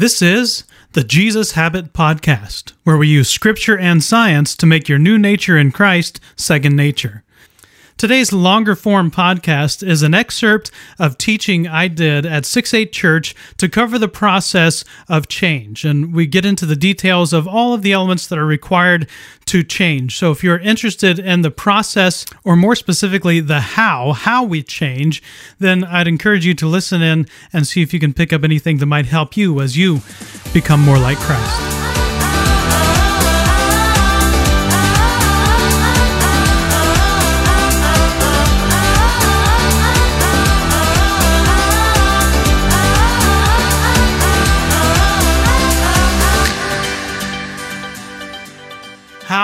This is the Jesus Habit Podcast, where we use scripture and science to make your new nature in Christ second nature. Today's longer form podcast is an excerpt of teaching I did at 6 8 Church to cover the process of change. And we get into the details of all of the elements that are required to change. So if you're interested in the process, or more specifically, the how, how we change, then I'd encourage you to listen in and see if you can pick up anything that might help you as you become more like Christ.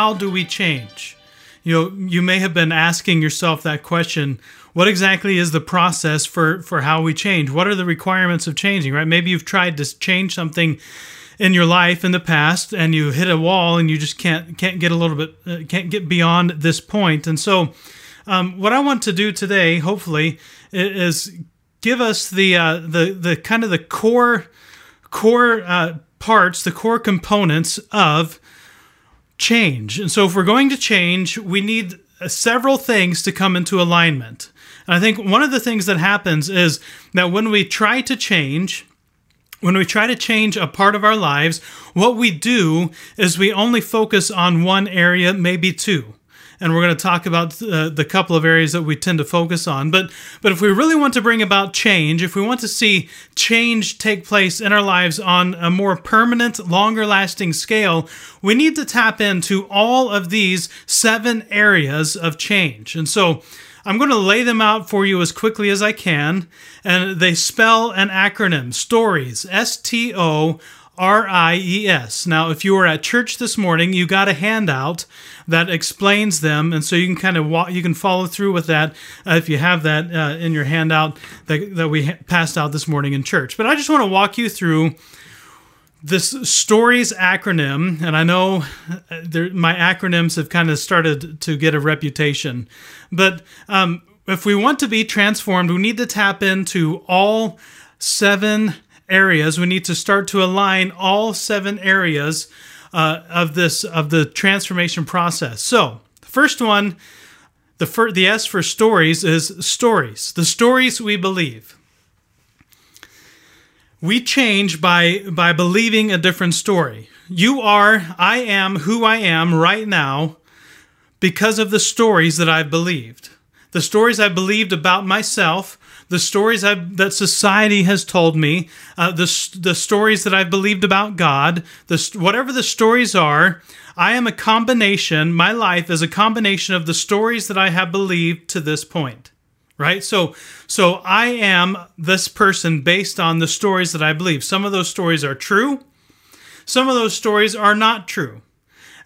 How do we change? You know, you may have been asking yourself that question. What exactly is the process for for how we change? What are the requirements of changing, right? Maybe you've tried to change something in your life in the past and you hit a wall and you just can't can't get a little bit uh, can't get beyond this point. And so um, what I want to do today, hopefully, is give us the uh, the the kind of the core core uh, parts, the core components of change. And so, if we're going to change, we need several things to come into alignment. And I think one of the things that happens is that when we try to change, when we try to change a part of our lives, what we do is we only focus on one area, maybe two and we're going to talk about uh, the couple of areas that we tend to focus on. But but if we really want to bring about change, if we want to see change take place in our lives on a more permanent, longer lasting scale, we need to tap into all of these seven areas of change. And so I'm going to lay them out for you as quickly as I can. And they spell an acronym STORIES, S T O R I E S. Now, if you were at church this morning, you got a handout that explains them, and so you can kind of walk, you can follow through with that uh, if you have that uh, in your handout that, that we ha- passed out this morning in church. But I just want to walk you through this stories acronym, and I know uh, there, my acronyms have kind of started to get a reputation, but um, if we want to be transformed, we need to tap into all seven areas. We need to start to align all seven areas uh, of this of the transformation process. So, the first one, the fir- the S for stories is stories. The stories we believe. We change by by believing a different story. You are, I am who I am right now because of the stories that I've believed. The stories I believed about myself, the stories I've, that society has told me, uh, the, the stories that I've believed about God, the, whatever the stories are, I am a combination, my life is a combination of the stories that I have believed to this point. Right? So so I am this person based on the stories that I believe. Some of those stories are true. Some of those stories are not true.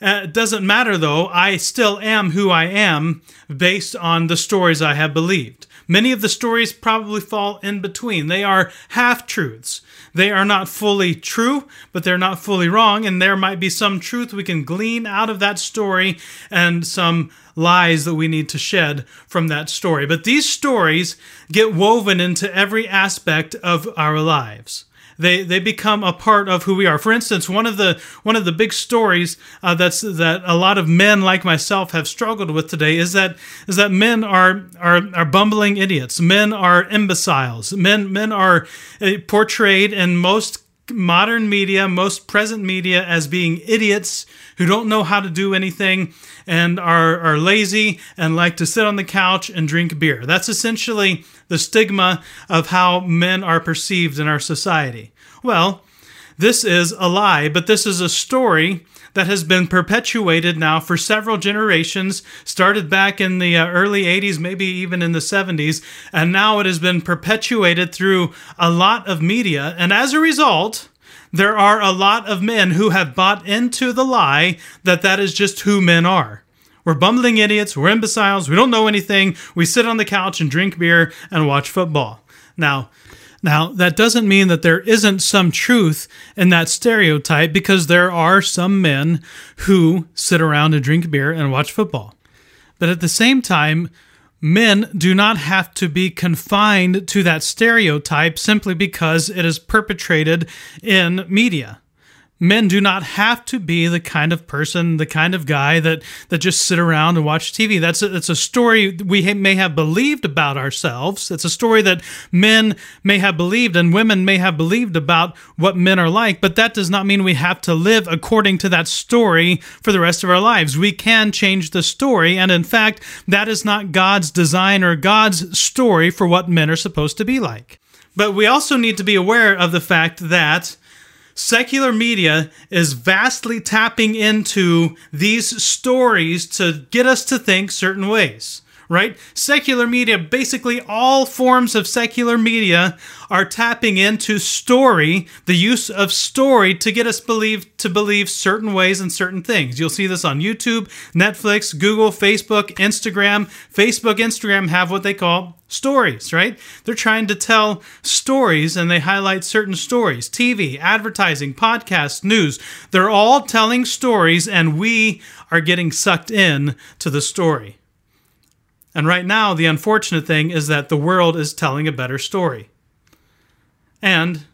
Uh, it doesn't matter though, I still am who I am based on the stories I have believed. Many of the stories probably fall in between. They are half truths. They are not fully true, but they're not fully wrong. And there might be some truth we can glean out of that story and some lies that we need to shed from that story. But these stories get woven into every aspect of our lives they they become a part of who we are. For instance, one of the one of the big stories uh, that's that a lot of men like myself have struggled with today is that is that men are are are bumbling idiots. Men are imbeciles. Men men are uh, portrayed in most modern media, most present media, as being idiots who don't know how to do anything and are, are lazy and like to sit on the couch and drink beer. That's essentially the stigma of how men are perceived in our society. Well, this is a lie, but this is a story that has been perpetuated now for several generations, started back in the uh, early 80s, maybe even in the 70s, and now it has been perpetuated through a lot of media. And as a result, there are a lot of men who have bought into the lie that that is just who men are. We're bumbling idiots, we're imbeciles, we don't know anything, we sit on the couch and drink beer and watch football. Now, now, that doesn't mean that there isn't some truth in that stereotype because there are some men who sit around and drink beer and watch football. But at the same time, Men do not have to be confined to that stereotype simply because it is perpetrated in media men do not have to be the kind of person, the kind of guy that that just sit around and watch TV. That's a, it's a story we may have believed about ourselves. It's a story that men may have believed and women may have believed about what men are like, but that does not mean we have to live according to that story for the rest of our lives. We can change the story, and in fact, that is not God's design or God's story for what men are supposed to be like. But we also need to be aware of the fact that secular media is vastly tapping into these stories to get us to think certain ways right? Secular media, basically all forms of secular media are tapping into story, the use of story to get us believe to believe certain ways and certain things. You'll see this on YouTube, Netflix, Google, Facebook, Instagram. Facebook, Instagram have what they call stories, right? They're trying to tell stories and they highlight certain stories. TV, advertising, podcast, news. They're all telling stories and we are getting sucked in to the story. And right now, the unfortunate thing is that the world is telling a better story. And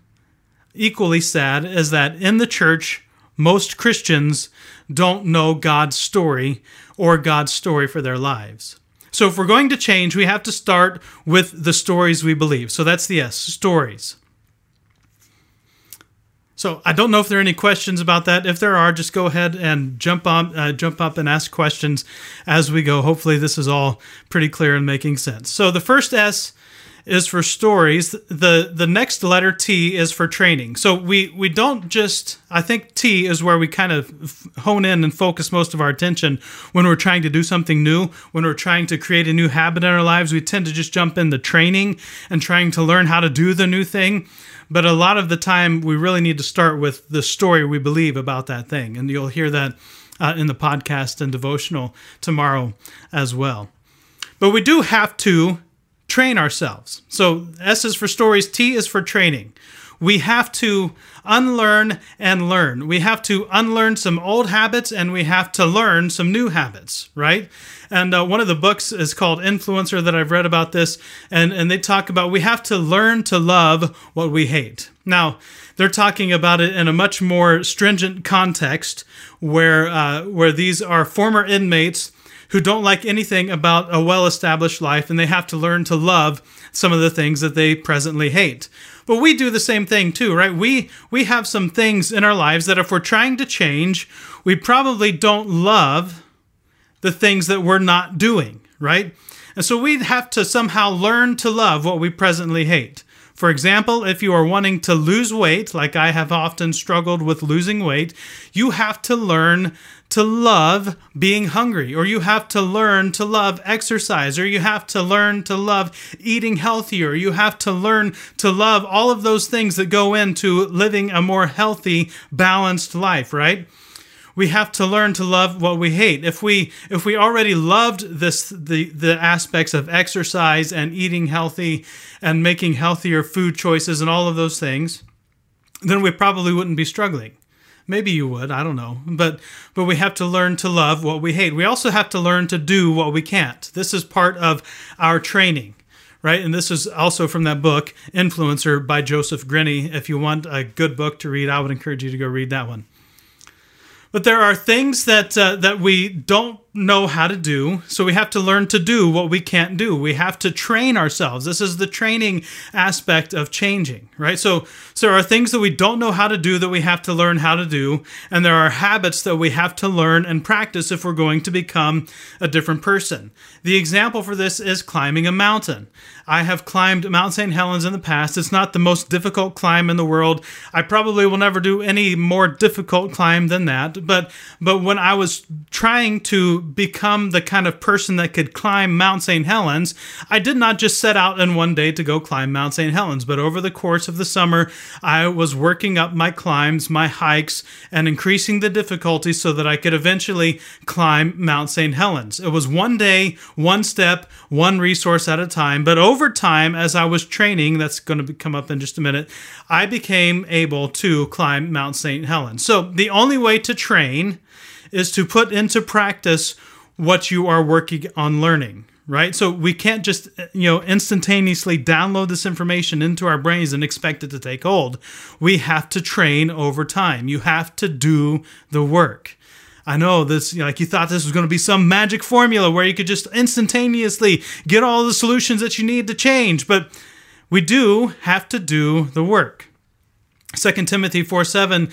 equally sad is that in the church, most Christians don't know God's story or God's story for their lives. So, if we're going to change, we have to start with the stories we believe. So, that's the S stories. So I don't know if there are any questions about that. If there are, just go ahead and jump on, uh, jump up and ask questions as we go. Hopefully, this is all pretty clear and making sense. So the first S is for stories. The the next letter T is for training. So we we don't just I think T is where we kind of hone in and focus most of our attention when we're trying to do something new, when we're trying to create a new habit in our lives, we tend to just jump into training and trying to learn how to do the new thing. But a lot of the time, we really need to start with the story we believe about that thing. And you'll hear that uh, in the podcast and devotional tomorrow as well. But we do have to train ourselves. So S is for stories, T is for training. We have to unlearn and learn. We have to unlearn some old habits and we have to learn some new habits, right? And uh, one of the books is called Influencer that I've read about this, and, and they talk about we have to learn to love what we hate. Now, they're talking about it in a much more stringent context where, uh, where these are former inmates who don't like anything about a well established life and they have to learn to love some of the things that they presently hate. But we do the same thing too, right? We we have some things in our lives that if we're trying to change, we probably don't love the things that we're not doing, right? And so we have to somehow learn to love what we presently hate. For example, if you are wanting to lose weight, like I have often struggled with losing weight, you have to learn to love being hungry, or you have to learn to love exercise, or you have to learn to love eating healthier, you have to learn to love all of those things that go into living a more healthy, balanced life, right? we have to learn to love what we hate. If we if we already loved this the the aspects of exercise and eating healthy and making healthier food choices and all of those things, then we probably wouldn't be struggling. Maybe you would, I don't know. But but we have to learn to love what we hate. We also have to learn to do what we can't. This is part of our training. Right? And this is also from that book, Influencer by Joseph Grenny. If you want a good book to read, I would encourage you to go read that one. But there are things that uh, that we don't know how to do, so we have to learn to do what we can't do. We have to train ourselves. This is the training aspect of changing, right? So, so there are things that we don't know how to do that we have to learn how to do, and there are habits that we have to learn and practice if we're going to become a different person. The example for this is climbing a mountain. I have climbed Mount St. Helens in the past. It's not the most difficult climb in the world. I probably will never do any more difficult climb than that. But but when I was trying to become the kind of person that could climb Mount St. Helens, I did not just set out in one day to go climb Mount St. Helens, but over the course of the summer, I was working up my climbs, my hikes, and increasing the difficulty so that I could eventually climb Mount St. Helens. It was one day, one step, one resource at a time. But over time, as I was training, that's going to come up in just a minute, I became able to climb Mount St. Helens. So the only way to train is to put into practice what you are working on learning right? So we can't just, you know, instantaneously download this information into our brains and expect it to take hold. We have to train over time. You have to do the work. I know this, you know, like you thought this was going to be some magic formula where you could just instantaneously get all the solutions that you need to change, but we do have to do the work. 2 Timothy 4 7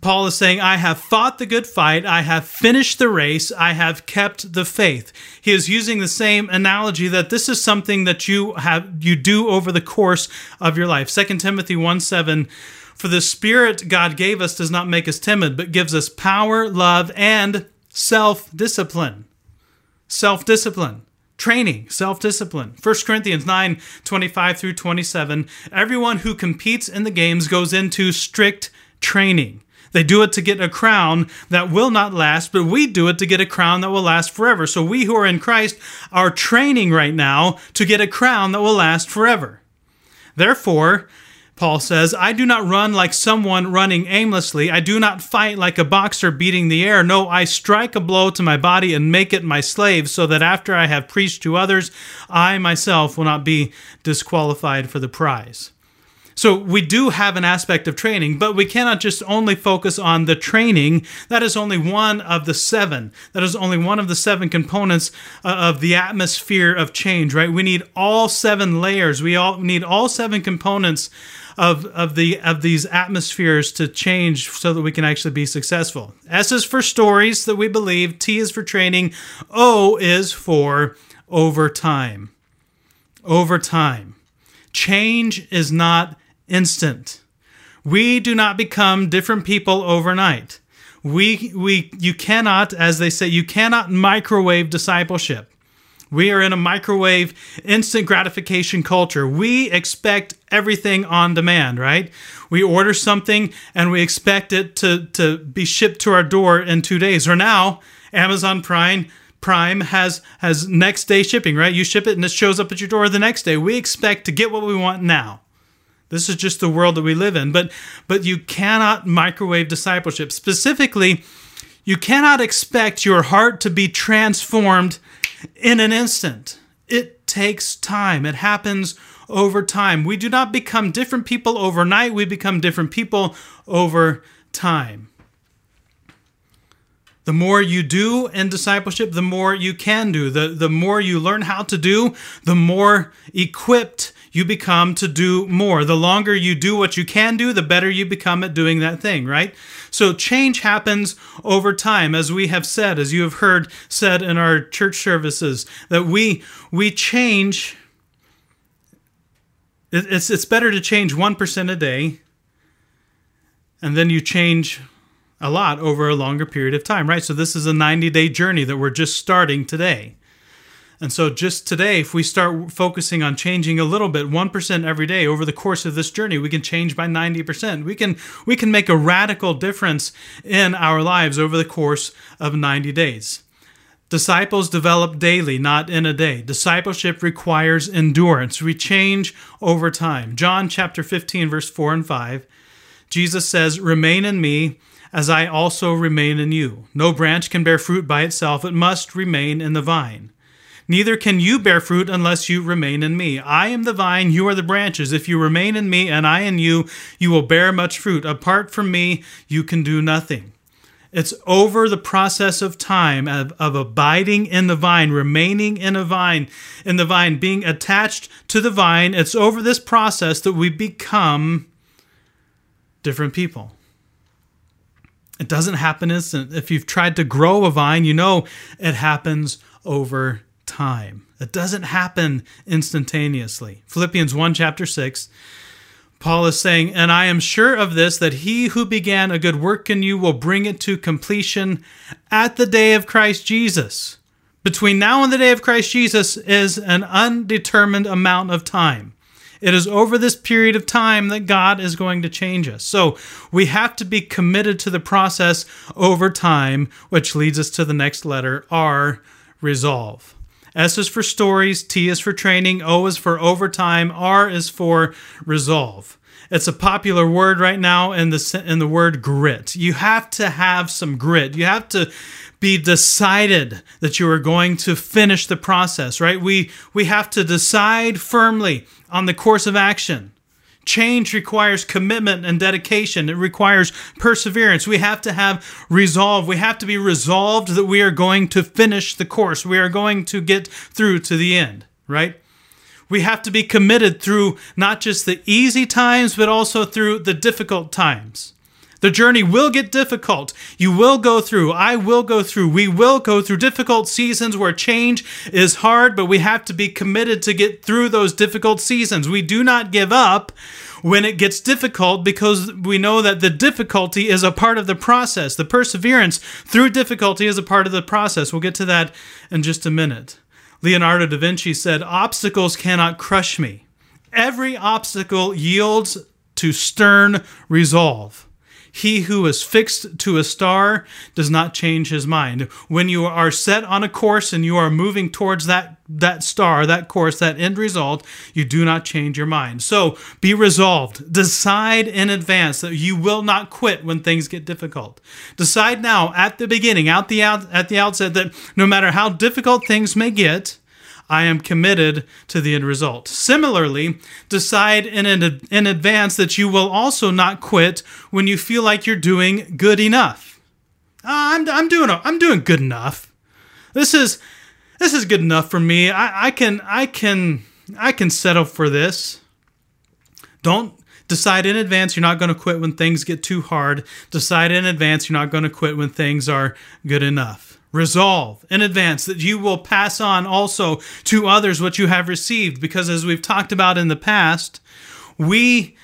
Paul is saying, I have fought the good fight, I have finished the race, I have kept the faith. He is using the same analogy that this is something that you have you do over the course of your life. 2 Timothy 1 7 For the Spirit God gave us does not make us timid, but gives us power, love, and self discipline. Self discipline training, self discipline. 1 Corinthians 9 25 through 27. Everyone who competes in the games goes into strict training. They do it to get a crown that will not last, but we do it to get a crown that will last forever. So we who are in Christ are training right now to get a crown that will last forever. Therefore, Paul says, I do not run like someone running aimlessly. I do not fight like a boxer beating the air. No, I strike a blow to my body and make it my slave, so that after I have preached to others, I myself will not be disqualified for the prize. So we do have an aspect of training, but we cannot just only focus on the training. That is only one of the seven. That is only one of the seven components uh, of the atmosphere of change, right? We need all seven layers. We all need all seven components of, of the of these atmospheres to change so that we can actually be successful. S is for stories that we believe, T is for training, O is for over time. Over time. Change is not instant. We do not become different people overnight. We, we, you cannot, as they say, you cannot microwave discipleship. We are in a microwave instant gratification culture. We expect everything on demand, right? We order something and we expect it to, to be shipped to our door in two days. Or now, Amazon Prime Prime has has next day shipping, right? You ship it and it shows up at your door the next day. We expect to get what we want now. This is just the world that we live in. But but you cannot microwave discipleship. Specifically, you cannot expect your heart to be transformed in an instant. It takes time. It happens over time. We do not become different people overnight. We become different people over time. The more you do in discipleship, the more you can do. The, the more you learn how to do, the more equipped you become to do more. The longer you do what you can do, the better you become at doing that thing, right? So change happens over time, as we have said, as you have heard said in our church services, that we we change. It's it's better to change one percent a day, and then you change a lot over a longer period of time, right? So this is a 90 day journey that we're just starting today. And so, just today, if we start focusing on changing a little bit, 1% every day over the course of this journey, we can change by 90%. We can, we can make a radical difference in our lives over the course of 90 days. Disciples develop daily, not in a day. Discipleship requires endurance. We change over time. John chapter 15, verse 4 and 5, Jesus says, Remain in me as I also remain in you. No branch can bear fruit by itself, it must remain in the vine. Neither can you bear fruit unless you remain in me. I am the vine, you are the branches. If you remain in me and I in you, you will bear much fruit. Apart from me, you can do nothing. It's over the process of time of, of abiding in the vine, remaining in a vine, in the vine, being attached to the vine. It's over this process that we become different people. It doesn't happen instant. If you've tried to grow a vine, you know it happens over time. It doesn't happen instantaneously. Philippians 1, chapter 6, Paul is saying, And I am sure of this, that he who began a good work in you will bring it to completion at the day of Christ Jesus. Between now and the day of Christ Jesus is an undetermined amount of time. It is over this period of time that God is going to change us. So we have to be committed to the process over time, which leads us to the next letter R, resolve. S is for stories, T is for training, O is for overtime, R is for resolve. It's a popular word right now in the in the word grit. You have to have some grit. You have to be decided that you are going to finish the process, right? We we have to decide firmly on the course of action. Change requires commitment and dedication. It requires perseverance. We have to have resolve. We have to be resolved that we are going to finish the course. We are going to get through to the end, right? We have to be committed through not just the easy times, but also through the difficult times. The journey will get difficult. You will go through. I will go through. We will go through difficult seasons where change is hard, but we have to be committed to get through those difficult seasons. We do not give up when it gets difficult because we know that the difficulty is a part of the process. The perseverance through difficulty is a part of the process. We'll get to that in just a minute. Leonardo da Vinci said, Obstacles cannot crush me. Every obstacle yields to stern resolve. He who is fixed to a star does not change his mind. When you are set on a course and you are moving towards that, that star, that course, that end result, you do not change your mind. So be resolved. Decide in advance that you will not quit when things get difficult. Decide now at the beginning, out the out, at the outset, that no matter how difficult things may get, I am committed to the end result. Similarly, decide in, in advance that you will also not quit when you feel like you're doing good enough. Uh, I'm, I'm, doing, I'm doing good enough. This is, this is good enough for me. I, I can, I can, I can settle for this. Don't decide in advance you're not going to quit when things get too hard. Decide in advance you're not going to quit when things are good enough. Resolve in advance that you will pass on also to others what you have received, because as we've talked about in the past, we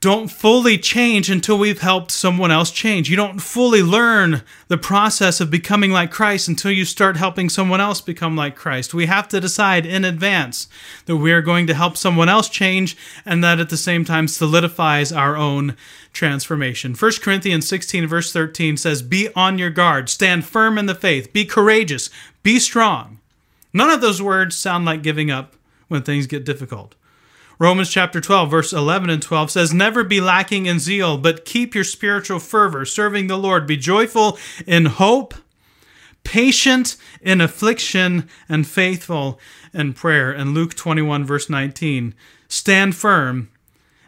don't fully change until we've helped someone else change. You don't fully learn the process of becoming like Christ until you start helping someone else become like Christ. We have to decide in advance that we are going to help someone else change and that at the same time solidifies our own transformation. 1 Corinthians 16, verse 13 says, Be on your guard, stand firm in the faith, be courageous, be strong. None of those words sound like giving up when things get difficult. Romans chapter 12, verse 11 and 12 says, Never be lacking in zeal, but keep your spiritual fervor, serving the Lord. Be joyful in hope, patient in affliction, and faithful in prayer. And Luke 21, verse 19, stand firm,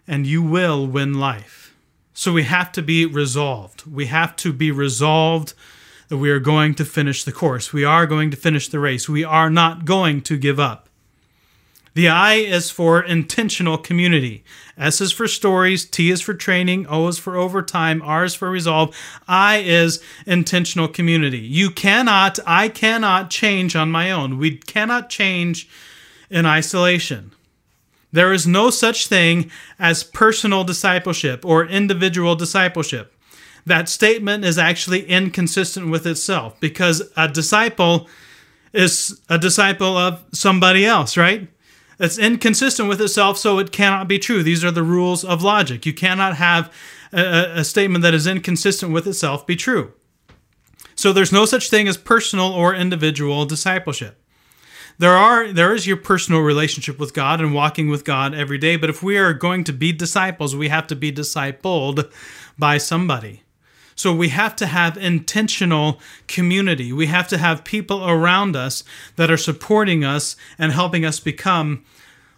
and you will win life. So we have to be resolved. We have to be resolved that we are going to finish the course. We are going to finish the race. We are not going to give up. The I is for intentional community. S is for stories, T is for training, O is for overtime, R is for resolve. I is intentional community. You cannot, I cannot change on my own. We cannot change in isolation. There is no such thing as personal discipleship or individual discipleship. That statement is actually inconsistent with itself because a disciple is a disciple of somebody else, right? It's inconsistent with itself, so it cannot be true. These are the rules of logic. You cannot have a, a statement that is inconsistent with itself be true. So there's no such thing as personal or individual discipleship. There are there is your personal relationship with God and walking with God every day, but if we are going to be disciples, we have to be discipled by somebody. So we have to have intentional community. We have to have people around us that are supporting us and helping us become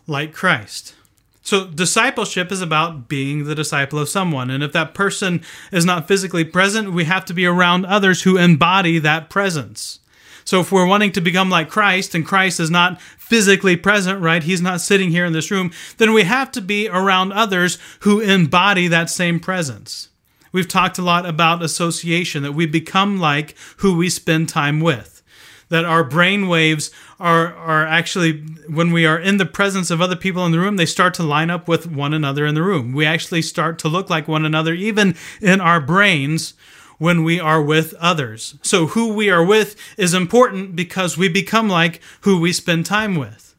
like Christ. So, discipleship is about being the disciple of someone. And if that person is not physically present, we have to be around others who embody that presence. So, if we're wanting to become like Christ and Christ is not physically present, right? He's not sitting here in this room, then we have to be around others who embody that same presence. We've talked a lot about association, that we become like who we spend time with. That our brain waves are, are actually, when we are in the presence of other people in the room, they start to line up with one another in the room. We actually start to look like one another, even in our brains, when we are with others. So, who we are with is important because we become like who we spend time with.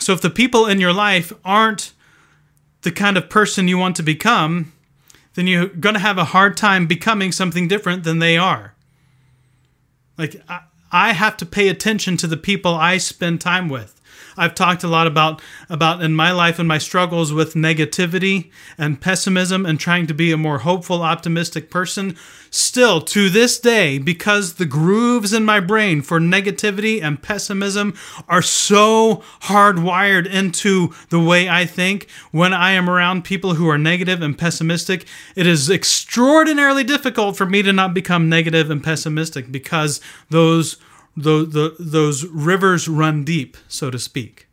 So, if the people in your life aren't the kind of person you want to become, then you're going to have a hard time becoming something different than they are. Like, I, I have to pay attention to the people I spend time with. I've talked a lot about about in my life and my struggles with negativity and pessimism and trying to be a more hopeful, optimistic person. Still, to this day, because the grooves in my brain for negativity and pessimism are so hardwired into the way I think, when I am around people who are negative and pessimistic, it is extraordinarily difficult for me to not become negative and pessimistic because those the, the, those rivers run deep, so to speak.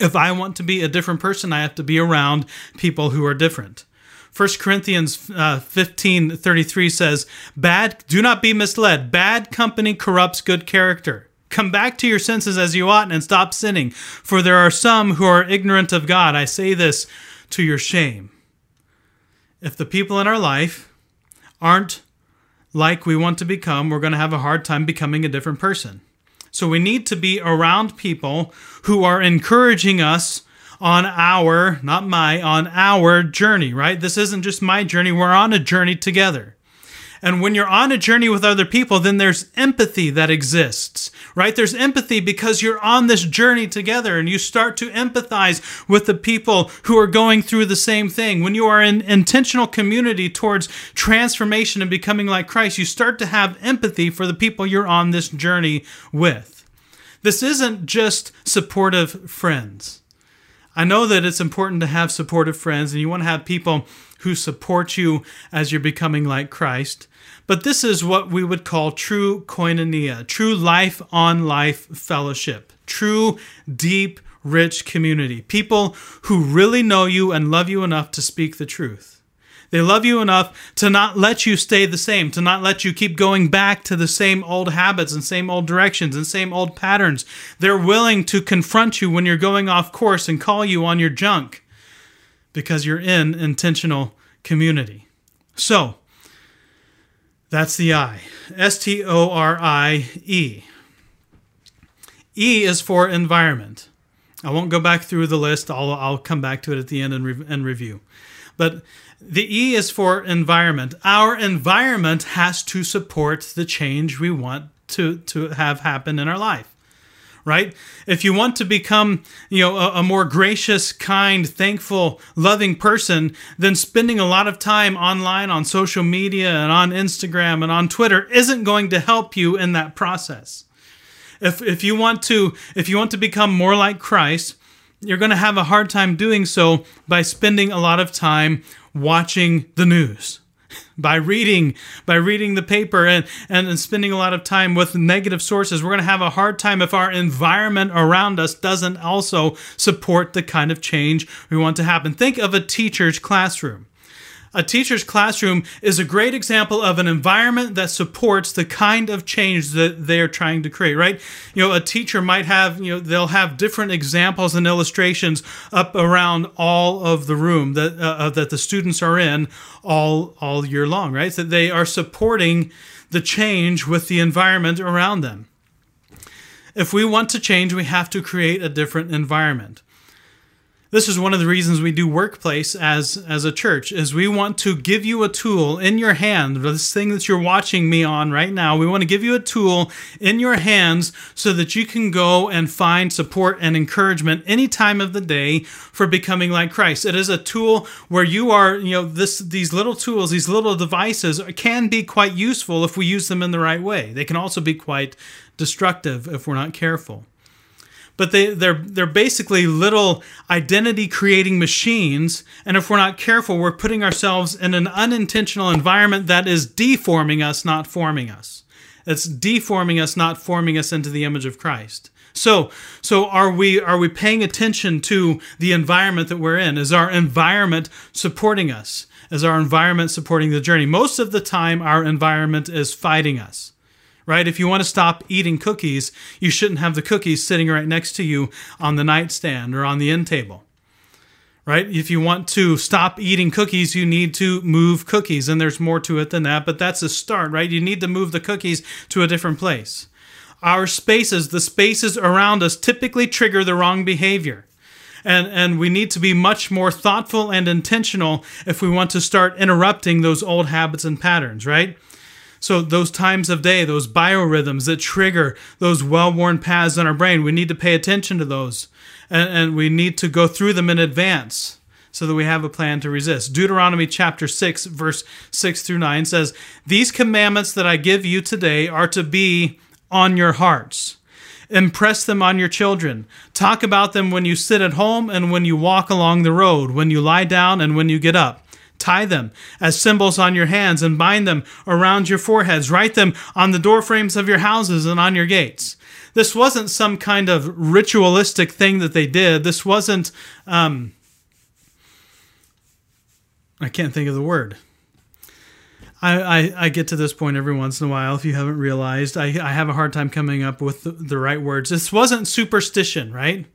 If I want to be a different person, I have to be around people who are different. 1 Corinthians uh, 15 33 says, Bad, do not be misled. Bad company corrupts good character. Come back to your senses as you ought and stop sinning, for there are some who are ignorant of God. I say this to your shame. If the people in our life aren't like we want to become, we're going to have a hard time becoming a different person. So we need to be around people who are encouraging us on our, not my, on our journey, right? This isn't just my journey. We're on a journey together. And when you're on a journey with other people, then there's empathy that exists, right? There's empathy because you're on this journey together and you start to empathize with the people who are going through the same thing. When you are in intentional community towards transformation and becoming like Christ, you start to have empathy for the people you're on this journey with. This isn't just supportive friends. I know that it's important to have supportive friends and you want to have people who support you as you're becoming like Christ. But this is what we would call true koinonia, true life on life fellowship, true deep, rich community. People who really know you and love you enough to speak the truth. They love you enough to not let you stay the same, to not let you keep going back to the same old habits and same old directions and same old patterns. They're willing to confront you when you're going off course and call you on your junk because you're in intentional community. So, that's the I. S T O R I E. E is for environment. I won't go back through the list. I'll, I'll come back to it at the end and, re- and review. But the E is for environment. Our environment has to support the change we want to, to have happen in our life. Right? If you want to become, you know, a, a more gracious, kind, thankful, loving person, then spending a lot of time online on social media and on Instagram and on Twitter isn't going to help you in that process. If, if you want to if you want to become more like Christ, you're going to have a hard time doing so by spending a lot of time watching the news by reading by reading the paper and, and spending a lot of time with negative sources. We're going to have a hard time if our environment around us doesn't also support the kind of change we want to happen. Think of a teacher's classroom a teacher's classroom is a great example of an environment that supports the kind of change that they're trying to create, right? You know, a teacher might have, you know, they'll have different examples and illustrations up around all of the room that uh, uh that the students are in all all year long, right? That they are supporting the change with the environment around them. If we want to change, we have to create a different environment this is one of the reasons we do workplace as as a church is we want to give you a tool in your hand this thing that you're watching me on right now we want to give you a tool in your hands so that you can go and find support and encouragement any time of the day for becoming like christ. It is a tool where you are you know this these little tools these little devices can be quite useful if we use them in the right way. They can also be quite destructive if we're not careful but they they're they're basically little identity creating machines. And if we're not careful we're putting ourselves in an unintentional environment that is deforming us not forming us. It's deforming us not forming us into the image of Christ. So so are we are we paying attention to the environment that we're in? Is our environment supporting us? Is our environment supporting the journey? Most of the time our environment is fighting us right? If you want to stop eating cookies, you shouldn't have the cookies sitting right next to you on the nightstand or on the end table. Right? If you want to stop eating cookies, you need to move cookies. And there's more to it than that, but that's a start, right? You need to move the cookies to a different place. Our spaces, the spaces around us, typically trigger the wrong behavior. And, and we need to be much more thoughtful and intentional if we want to start interrupting those old habits and patterns, right? So, those times of day, those biorhythms that trigger those well worn paths in our brain, we need to pay attention to those and, and, we need to go through them in advance so that we have a plan to resist. Deuteronomy chapter 6, verse 6 through 9 says, These commandments that I give you today are to be on your hearts. Impress them on your children. Talk about them when you sit at home and when you walk along the road, when you lie down and when you get up. Tie them as symbols on your hands and bind them around your foreheads. Write them on the doorframes of your houses and on your gates. This wasn't some kind of ritualistic thing that they did. This wasn't, um, I can't think of the word. I, I, I, get to this point every once in a while. If you haven't realized, I, I have a hard time coming up with the, the right words. This wasn't superstition, right?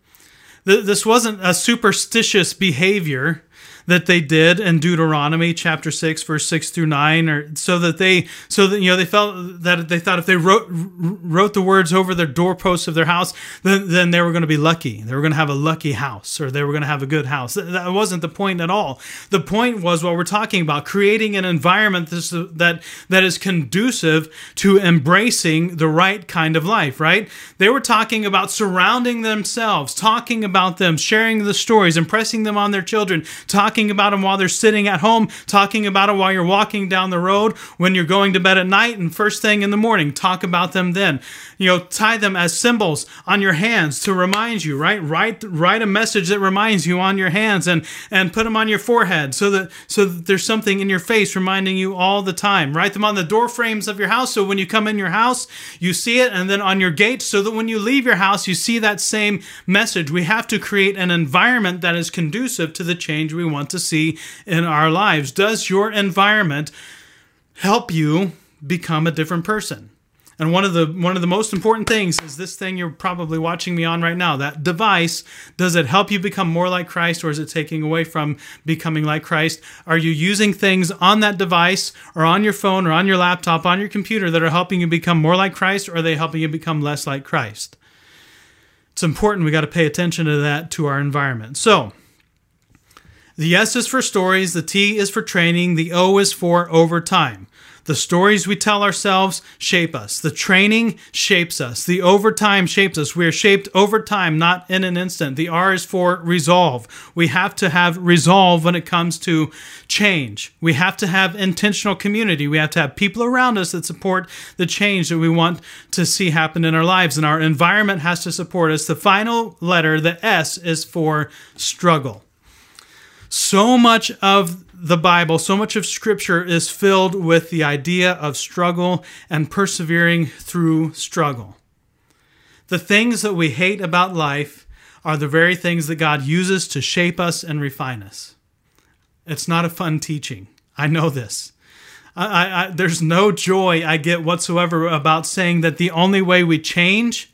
This wasn't a superstitious behavior that they did in Deuteronomy chapter 6 verse 6 through 9 or so that they so that you know they felt that they thought if they wrote wrote the words over the doorposts of their house then, then they were going to be lucky. They were going to have a lucky house or they were going to have a good house. That wasn't the point at all. The point was what we're talking about creating an environment that that is conducive to embracing the right kind of life right? They were talking about surrounding themselves talking about them sharing the stories impressing them on their children talking talking about them while they're sitting at home, talking about them while you're walking down the road, when you're going to bed at night, and first thing in the morning. Talk about them then. You know, tie them as symbols on your hands to remind you, right? Write write a message that reminds you on your hands and and put them on your forehead so that so that there's something in your face reminding you all the time. Write them on the door frames of your house so when you come in your house, you see it and then on your gate so that when you leave your house, you see that same message. We have to create an environment that is conducive to the change we want want to see in our lives. Does your environment help you become a different person? And one of the one of the most important things is this thing you're probably watching me on right now. That device, does it help you become more like Christ or is it taking away from becoming like Christ? Are you using things on that device or on your phone or on your laptop, on your computer that are helping you become more like Christ or are they helping you become less like Christ? It's important we got to pay attention to that to our environment. So, the S is for stories, the T is for training, the O is for overtime. The stories we tell ourselves shape us. The training shapes us. The overtime shapes us. We are shaped over time, not in an instant. The R is for resolve. We have to have resolve when it comes to change. We have to have intentional community. We have to have people around us that support the change that we want to see happen in our lives. And our environment has to support us. The final letter, the S, is for struggle. So much of the Bible, so much of Scripture is filled with the idea of struggle and persevering through struggle. The things that we hate about life are the very things that God uses to shape us and refine us. It's not a fun teaching. I know this. I, I, there's no joy I get whatsoever about saying that the only way we change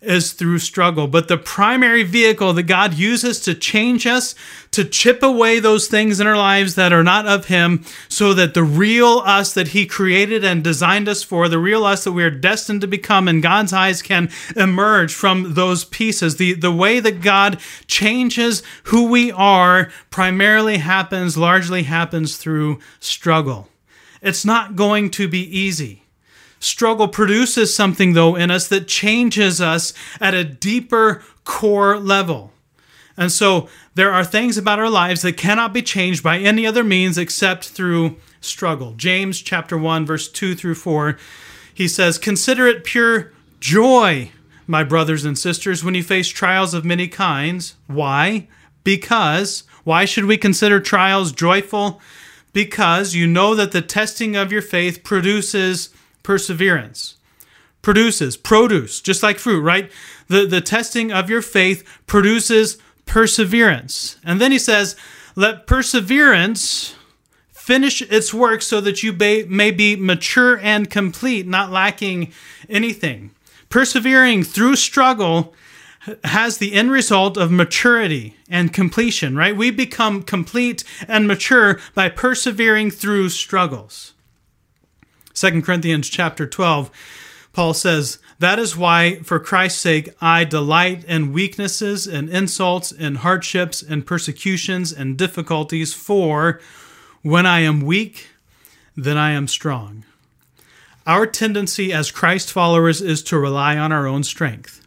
is through struggle. But the primary vehicle that God uses to change us, to chip away those things in our lives that are not of Him, so that the real us that He created and designed us for, the real us that we are destined to become in God's eyes, can emerge from those pieces. The, the way that God changes who we are primarily happens, largely happens through struggle. It's not going to be easy. Struggle produces something, though, in us that changes us at a deeper core level. And so there are things about our lives that cannot be changed by any other means except through struggle. James chapter 1 verse 2 through 4 he says, "Consider it pure joy, my brothers and sisters, when you face trials of many kinds. Why? Because why should we consider trials joyful? Because you know that the testing of your faith produces perseverance. Produces, produce, just like fruit, right? The, the testing of your faith produces perseverance. And then he says, let perseverance finish its work so that you may be mature and complete, not lacking anything. Persevering through struggle has the end result of maturity and completion, right? We become complete and mature by persevering through struggles. 2 Corinthians chapter 12, Paul says, That is why, for Christ's sake, I delight in weaknesses and insults and hardships and persecutions and difficulties, for when I am weak, then I am strong. Our tendency as Christ followers is to rely on our own strength.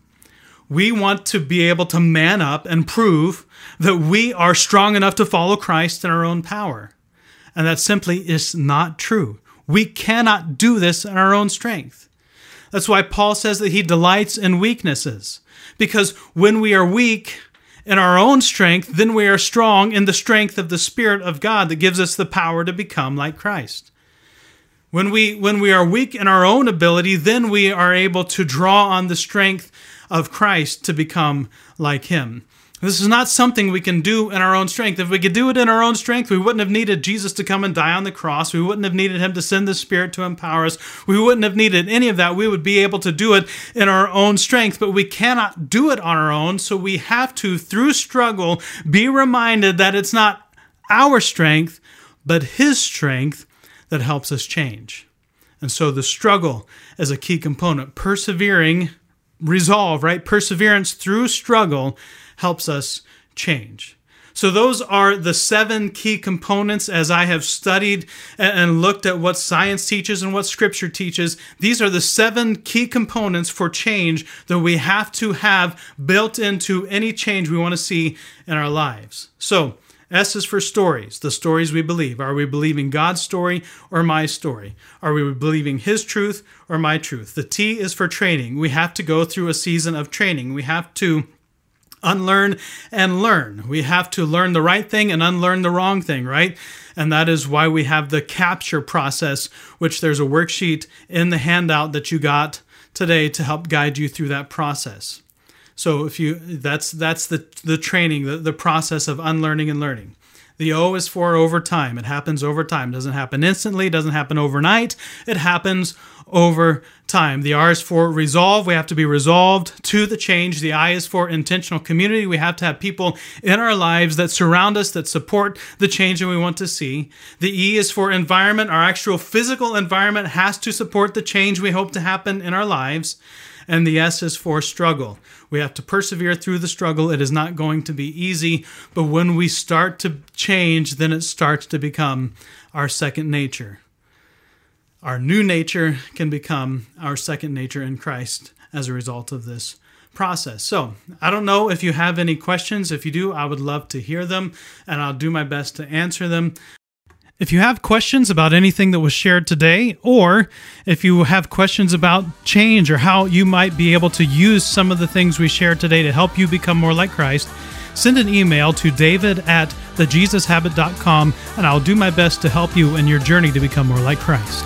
We want to be able to man up and prove that we are strong enough to follow Christ in our own power. And that simply is not true. We cannot do this in our own strength. That's why Paul says that he delights in weaknesses. Because when we are weak in our own strength, then we are strong in the strength of the Spirit of God that gives us the power to become like Christ. When we, when we are weak in our own ability, then we are able to draw on the strength of Christ to become like Him. This is not something we can do in our own strength. If we could do it in our own strength, we wouldn't have needed Jesus to come and die on the cross. We wouldn't have needed him to send the Spirit to empower us. We wouldn't have needed any of that. We would be able to do it in our own strength, but we cannot do it on our own. So we have to, through struggle, be reminded that it's not our strength, but his strength that helps us change. And so the struggle is a key component. Persevering, resolve, right? Perseverance through struggle helps us change. So, those are the seven key components as I have studied and looked at what science teaches and what scripture teaches. These are the seven key components for change that we have to have built into any change we want to see in our lives. So, S is for stories, the stories we believe. Are we believing God's story or my story? Are we believing His truth or my truth? The T is for training. We have to go through a season of training. We have to unlearn and learn. We have to learn the right thing and unlearn the wrong thing, right? And that is why we have the capture process, which there's a worksheet in the handout that you got today to help guide you through that process. So if you that's that's the the training, the, the process of unlearning and learning. The O is for over time. It happens over time. It doesn't happen instantly, it doesn't happen overnight. It happens over time. The R is for resolve. We have to be resolved to the change. The I is for intentional community. We have to have people in our lives that surround us, that support the change that we want to see. The E is for environment. Our actual physical environment has to support the change we hope to happen in our lives. And the S is for struggle. We have to persevere through the struggle. It is not going to be easy, but when we start to change, then it starts to become our second nature our new nature can become our second nature in Christ as a result of this process. So, I don't know if you have any questions. If you do, I would love to hear them and I'll do my best to answer them. If you have questions about anything that was shared today, or if you have questions about change or how you might be able to use some of the things we shared today to help you become more like Christ, send an email to david at thejesushabit.com and I'll do my best to help you in your journey to become more like Christ.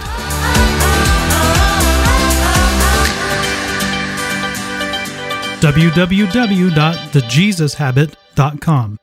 www.thejesushabit.com.